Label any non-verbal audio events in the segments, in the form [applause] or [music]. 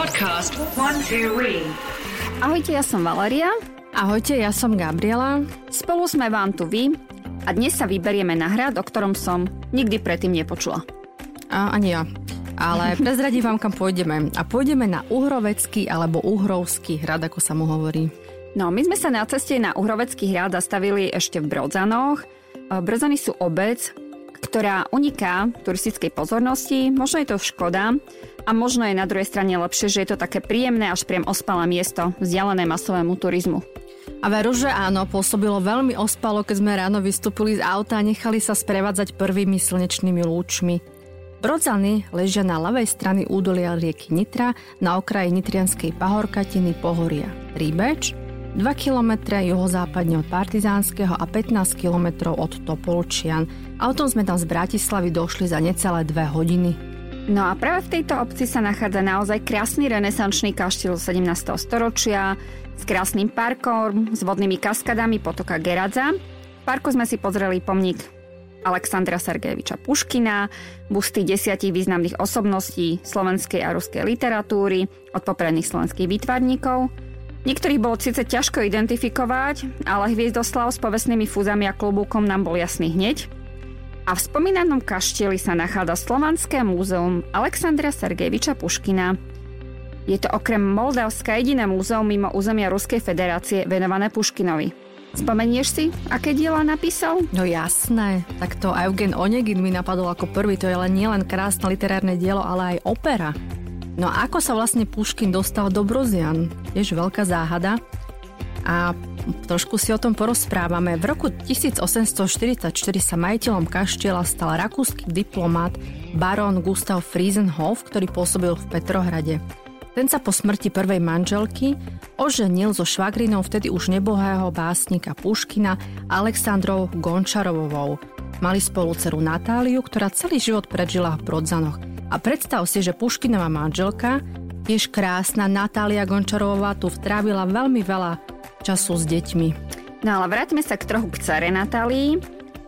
Podcast One Two. Ahojte, ja som Valeria. Ahojte, ja som Gabriela. Spolu sme vám tu vy a dnes sa vyberieme na hrad, o ktorom som nikdy predtým nepočula. A, ani ja. Ale [laughs] prezradím vám, kam pôjdeme. A pôjdeme na Uhrovecký alebo Uhrovský hrad, ako sa mu hovorí. No, my sme sa na ceste na Uhrovecký hrad zastavili ešte v Brodzanoch. Brodzany sú obec, ktorá uniká turistickej pozornosti. Možno je to škoda a možno je na druhej strane lepšie, že je to také príjemné až priam ospalé miesto, vzdialené masovému turizmu. A veru, že áno, pôsobilo veľmi ospalo, keď sme ráno vystúpili z auta a nechali sa sprevádzať prvými slnečnými lúčmi. Brodzany ležia na ľavej strany údolia rieky Nitra na okraji Nitrianskej pahorkatiny Pohoria. Ríbeč 2 km juhozápadne od Partizánskeho a 15 km od Topolčian. Autom sme tam z Bratislavy došli za necelé 2 hodiny. No a práve v tejto obci sa nachádza naozaj krásny renesančný kaštiel 17. storočia s krásnym parkom, s vodnými kaskadami potoka Geradza. V parku sme si pozreli pomník Alexandra Sergejeviča Puškina, busty desiatich významných osobností slovenskej a ruskej literatúry od popredných slovenských výtvarníkov – Niektorých bolo síce ťažko identifikovať, ale Hviezdoslav s povestnými fúzami a klobúkom nám bol jasný hneď. A v spomínanom kaštieli sa nachádza Slovanské múzeum Alexandra Sergejeviča Puškina. Je to okrem Moldavska jediné múzeum mimo územia Ruskej federácie venované Puškinovi. Spomenieš si, aké diela napísal? No jasné, tak to Eugen Onegin mi napadol ako prvý, to je len nielen krásne literárne dielo, ale aj opera. No a ako sa vlastne Puškin dostal do Brozian? Tiež veľká záhada. A trošku si o tom porozprávame. V roku 1844 sa majiteľom kaštiela stal rakúsky diplomat barón Gustav Friesenhof, ktorý pôsobil v Petrohrade. Ten sa po smrti prvej manželky oženil so švagrinou vtedy už nebohého básnika Puškina Aleksandrou Gončarovovou. Mali spolu dceru Natáliu, ktorá celý život prežila v Brodzanoch. A predstav si, že Puškinová manželka, tiež krásna Natália Gončarová, tu vtrávila veľmi veľa času s deťmi. No ale vráťme sa k trochu k care Natálii.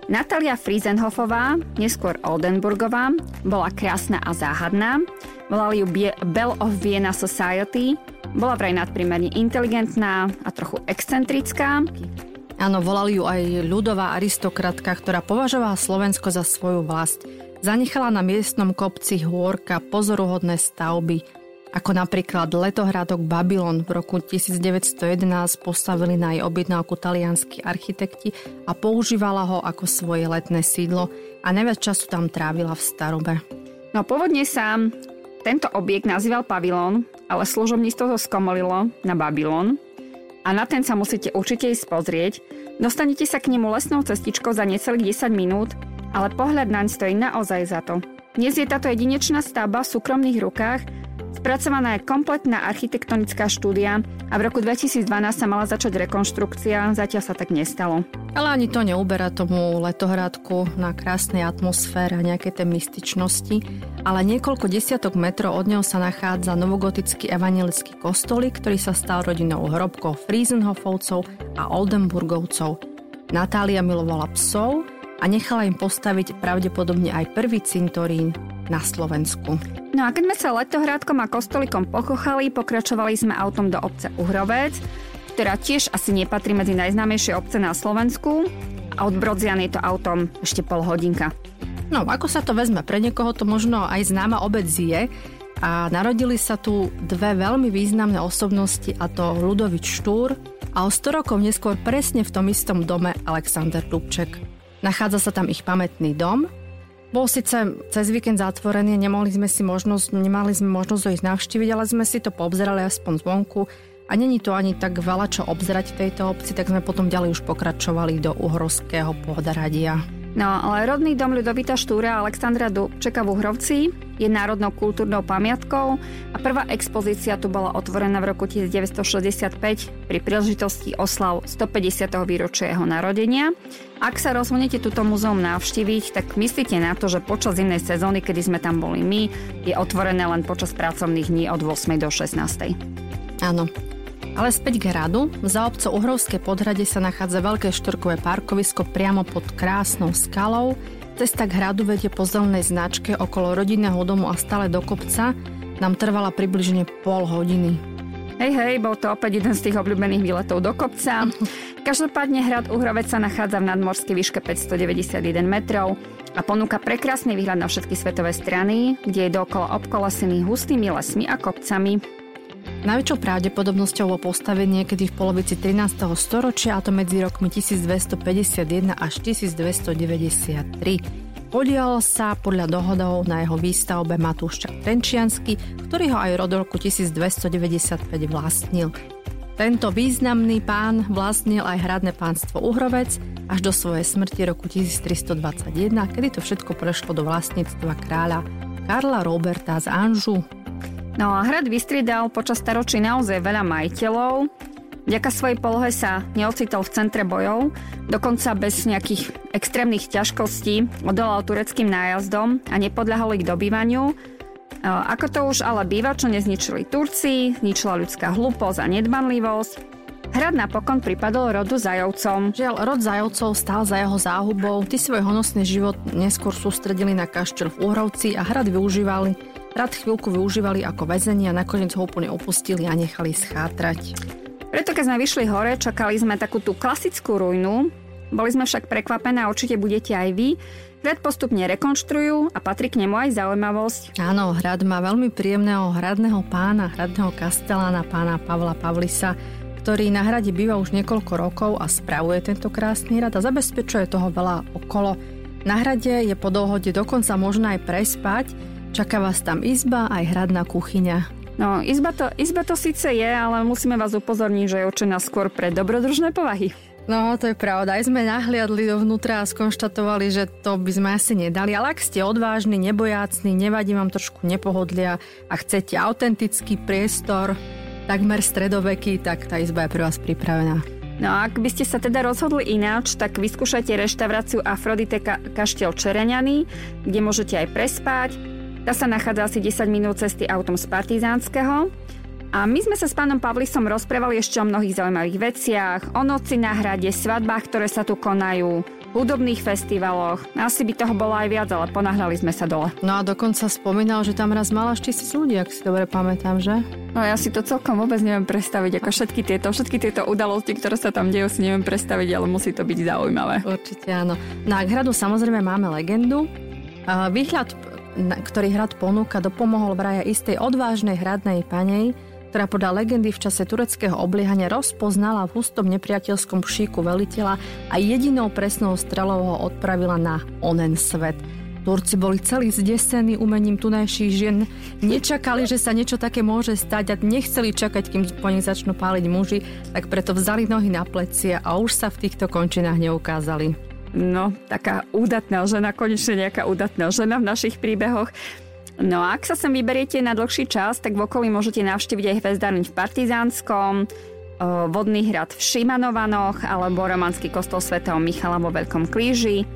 Natália Friesenhofová, neskôr Oldenburgová, bola krásna a záhadná. Volali ju Bell of Vienna Society. Bola vraj nadprimerne inteligentná a trochu excentrická. Áno, volali ju aj ľudová aristokratka, ktorá považovala Slovensko za svoju vlast. Zanechala na miestnom kopci hôrka pozoruhodné stavby, ako napríklad letohrádok Babylon v roku 1911 postavili na jej objednávku talianskí architekti a používala ho ako svoje letné sídlo a najviac času tam trávila v starobe. No pôvodne sa tento objekt nazýval pavilón, ale služobníctvo to skomolilo na Babylon a na ten sa musíte určite ísť pozrieť. Dostanete sa k nemu lesnou cestičkou za necelých 10 minút ale pohľad naň stojí naozaj za to. Dnes je táto jedinečná stavba v súkromných rukách, spracovaná je kompletná architektonická štúdia a v roku 2012 sa mala začať rekonštrukcia, zatiaľ sa tak nestalo. Ale ani to neuberá tomu letohrádku na krásnej atmosfére a nejaké tej mystičnosti, ale niekoľko desiatok metrov od neho sa nachádza novogotický evangelický kostolík, ktorý sa stal rodinou hrobkou Friesenhofovcov a Oldenburgovcov. Natália milovala psov a nechala im postaviť pravdepodobne aj prvý cintorín na Slovensku. No a keď sme sa letohrádkom a kostolikom pochochali, pokračovali sme autom do obce Uhrovec, ktorá tiež asi nepatrí medzi najznámejšie obce na Slovensku a od Brodzian je to autom ešte pol hodinka. No, ako sa to vezme? Pre niekoho to možno aj známa obec je, a narodili sa tu dve veľmi významné osobnosti a to Ludovič Štúr a o 100 rokov neskôr presne v tom istom dome Alexander Dubček. Nachádza sa tam ich pamätný dom. Bol síce cez víkend zatvorený, nemohli sme si možnosť, nemali sme možnosť ho ísť navštíviť, ale sme si to poobzerali aspoň zvonku a není to ani tak veľa čo obzerať v tejto obci, tak sme potom ďalej už pokračovali do Uhorského podhradia. No, ale rodný dom Ľudovita Štúra Alexandra Dubčeka v Uhrovci je národnou kultúrnou pamiatkou a prvá expozícia tu bola otvorená v roku 1965 pri príležitosti oslav 150. výročia jeho narodenia. Ak sa rozhodnete túto muzeum navštíviť, tak myslíte na to, že počas zimnej sezóny, kedy sme tam boli my, je otvorené len počas pracovných dní od 8. do 16. Áno, ale späť k hradu, za obcov Uhrovské podhrade sa nachádza veľké štorkové parkovisko priamo pod krásnou skalou. Cesta k hradu vedie po zelenej značke okolo rodinného domu a stále do kopca. nám trvala približne pol hodiny. Hej, hej, bol to opäť jeden z tých obľúbených výletov do kopca. [laughs] Každopádne hrad Uhrovec sa nachádza v nadmorskej výške 591 metrov a ponúka prekrásny výhľad na všetky svetové strany, kde je dookola obkolesený hustými lesmi a kopcami. Najväčšou pravdepodobnosťou bolo postavenie niekedy v polovici 13. storočia, a to medzi rokmi 1251 až 1293. Podiel sa podľa dohodov na jeho výstavbe Matúš Trenčiansky, ktorý ho aj od roku 1295 vlastnil. Tento významný pán vlastnil aj hradné pánstvo Uhrovec až do svojej smrti roku 1321, kedy to všetko prešlo do vlastníctva kráľa Karla Roberta z Anžu. No a hrad vystriedal počas staročí naozaj veľa majiteľov, Vďaka svojej polohe sa neocitol v centre bojov, dokonca bez nejakých extrémnych ťažkostí odolal tureckým nájazdom a nepodľahol ich dobývaniu. Ako to už ale býva, čo nezničili Turci, zničila ľudská hlúposť a nedbanlivosť. Hrad napokon pripadol rodu Zajovcom. Žiaľ, rod Zajovcov stál za jeho záhubou. Ty svoj honosný život neskôr sústredili na kaštel v Uhrovci a hrad využívali. Hrad chvíľku využívali ako väzenie a nakoniec ho úplne opustili a nechali schátrať. Preto keď sme vyšli hore, čakali sme takú tú klasickú ruinu, boli sme však prekvapené a určite budete aj vy. Hrad postupne rekonštruujú a patrí k nemu aj zaujímavosť. Áno, hrad má veľmi príjemného hradného pána, hradného kastelána pána Pavla Pavlisa, ktorý na hrade býva už niekoľko rokov a spravuje tento krásny hrad a zabezpečuje toho veľa okolo. Na hrade je po dohode dokonca možné aj prespať, čaká vás tam izba aj hradná kuchyňa. No, izba to, izba to síce je, ale musíme vás upozorniť, že je určená skôr pre dobrodružné povahy. No, to je pravda. Aj sme nahliadli dovnútra a skonštatovali, že to by sme asi nedali. Ale ak ste odvážni, nebojácni, nevadí vám trošku nepohodlia a chcete autentický priestor, takmer stredoveký, tak tá izba je pre vás pripravená. No a ak by ste sa teda rozhodli ináč, tak vyskúšajte reštauráciu Afrodite Ka- Kaštiel Čereňany, kde môžete aj prespať, tá sa nachádza asi 10 minút cesty autom z Partizánskeho. A my sme sa s pánom Pavlisom rozprávali ešte o mnohých zaujímavých veciach, o noci na hrade, svadbách, ktoré sa tu konajú, hudobných festivaloch. Asi by toho bolo aj viac, ale ponáhľali sme sa dole. No a dokonca spomínal, že tam raz mal až tisíc ľudí, ak si dobre pamätám, že? No ja si to celkom vôbec neviem predstaviť, ako všetky tieto, všetky tieto udalosti, ktoré sa tam dejú, si neviem predstaviť, ale musí to byť zaujímavé. Určite áno. Na hradu samozrejme máme legendu. Výhľad ktorý hrad ponúka, dopomohol vraja istej odvážnej hradnej panej, ktorá podľa legendy v čase tureckého obliehania rozpoznala v hustom nepriateľskom šíku veliteľa a jedinou presnou strelou ho odpravila na onen svet. Turci boli celí zdesení umením tunajších žien, nečakali, že sa niečo také môže stať a nechceli čakať, kým po nich začnú páliť muži, tak preto vzali nohy na plecia a už sa v týchto končinách neukázali no, taká údatná žena, konečne nejaká údatná žena v našich príbehoch. No a ak sa sem vyberiete na dlhší čas, tak v okolí môžete navštíviť aj hvezdárniť v Partizánskom, vodný hrad v Šimanovanoch alebo romanský kostol svätého Michala vo Veľkom kríži.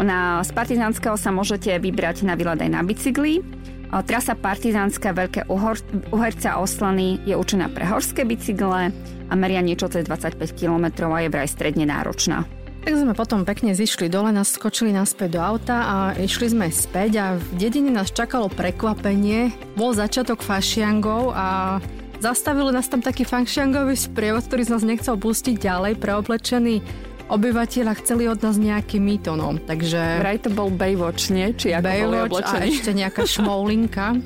Na, z Partizánskeho sa môžete vybrať na výlet aj na bicykli. Trasa Partizánska Veľké Uhor, Uherca Oslany je určená pre horské bicykle a meria niečo cez 25 km a je vraj stredne náročná. Tak sme potom pekne zišli dole, nás skočili naspäť do auta a išli sme späť a v dedine nás čakalo prekvapenie. Bol začiatok fašiangov a zastavili nás tam taký fašiangový sprievod, ktorý z nás nechcel pustiť ďalej, preoblečený obyvateľa chceli od nás nejaký mýtonom, takže... Vraj to bol Baywatch, nie? Či ako Baywatch a ešte nejaká [laughs] šmoulinka.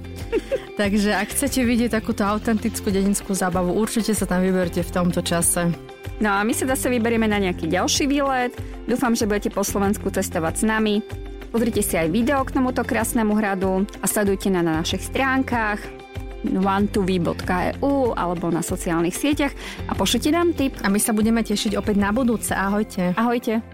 takže ak chcete vidieť takúto autentickú dedinskú zábavu, určite sa tam vyberte v tomto čase. No a my sa zase vyberieme na nejaký ďalší výlet. Dúfam, že budete po Slovensku cestovať s nami. Pozrite si aj video k tomuto krásnemu hradu a sledujte na, na našich stránkach one2v.eu alebo na sociálnych sieťach a pošlite nám tip. A my sa budeme tešiť opäť na budúce. Ahojte. Ahojte.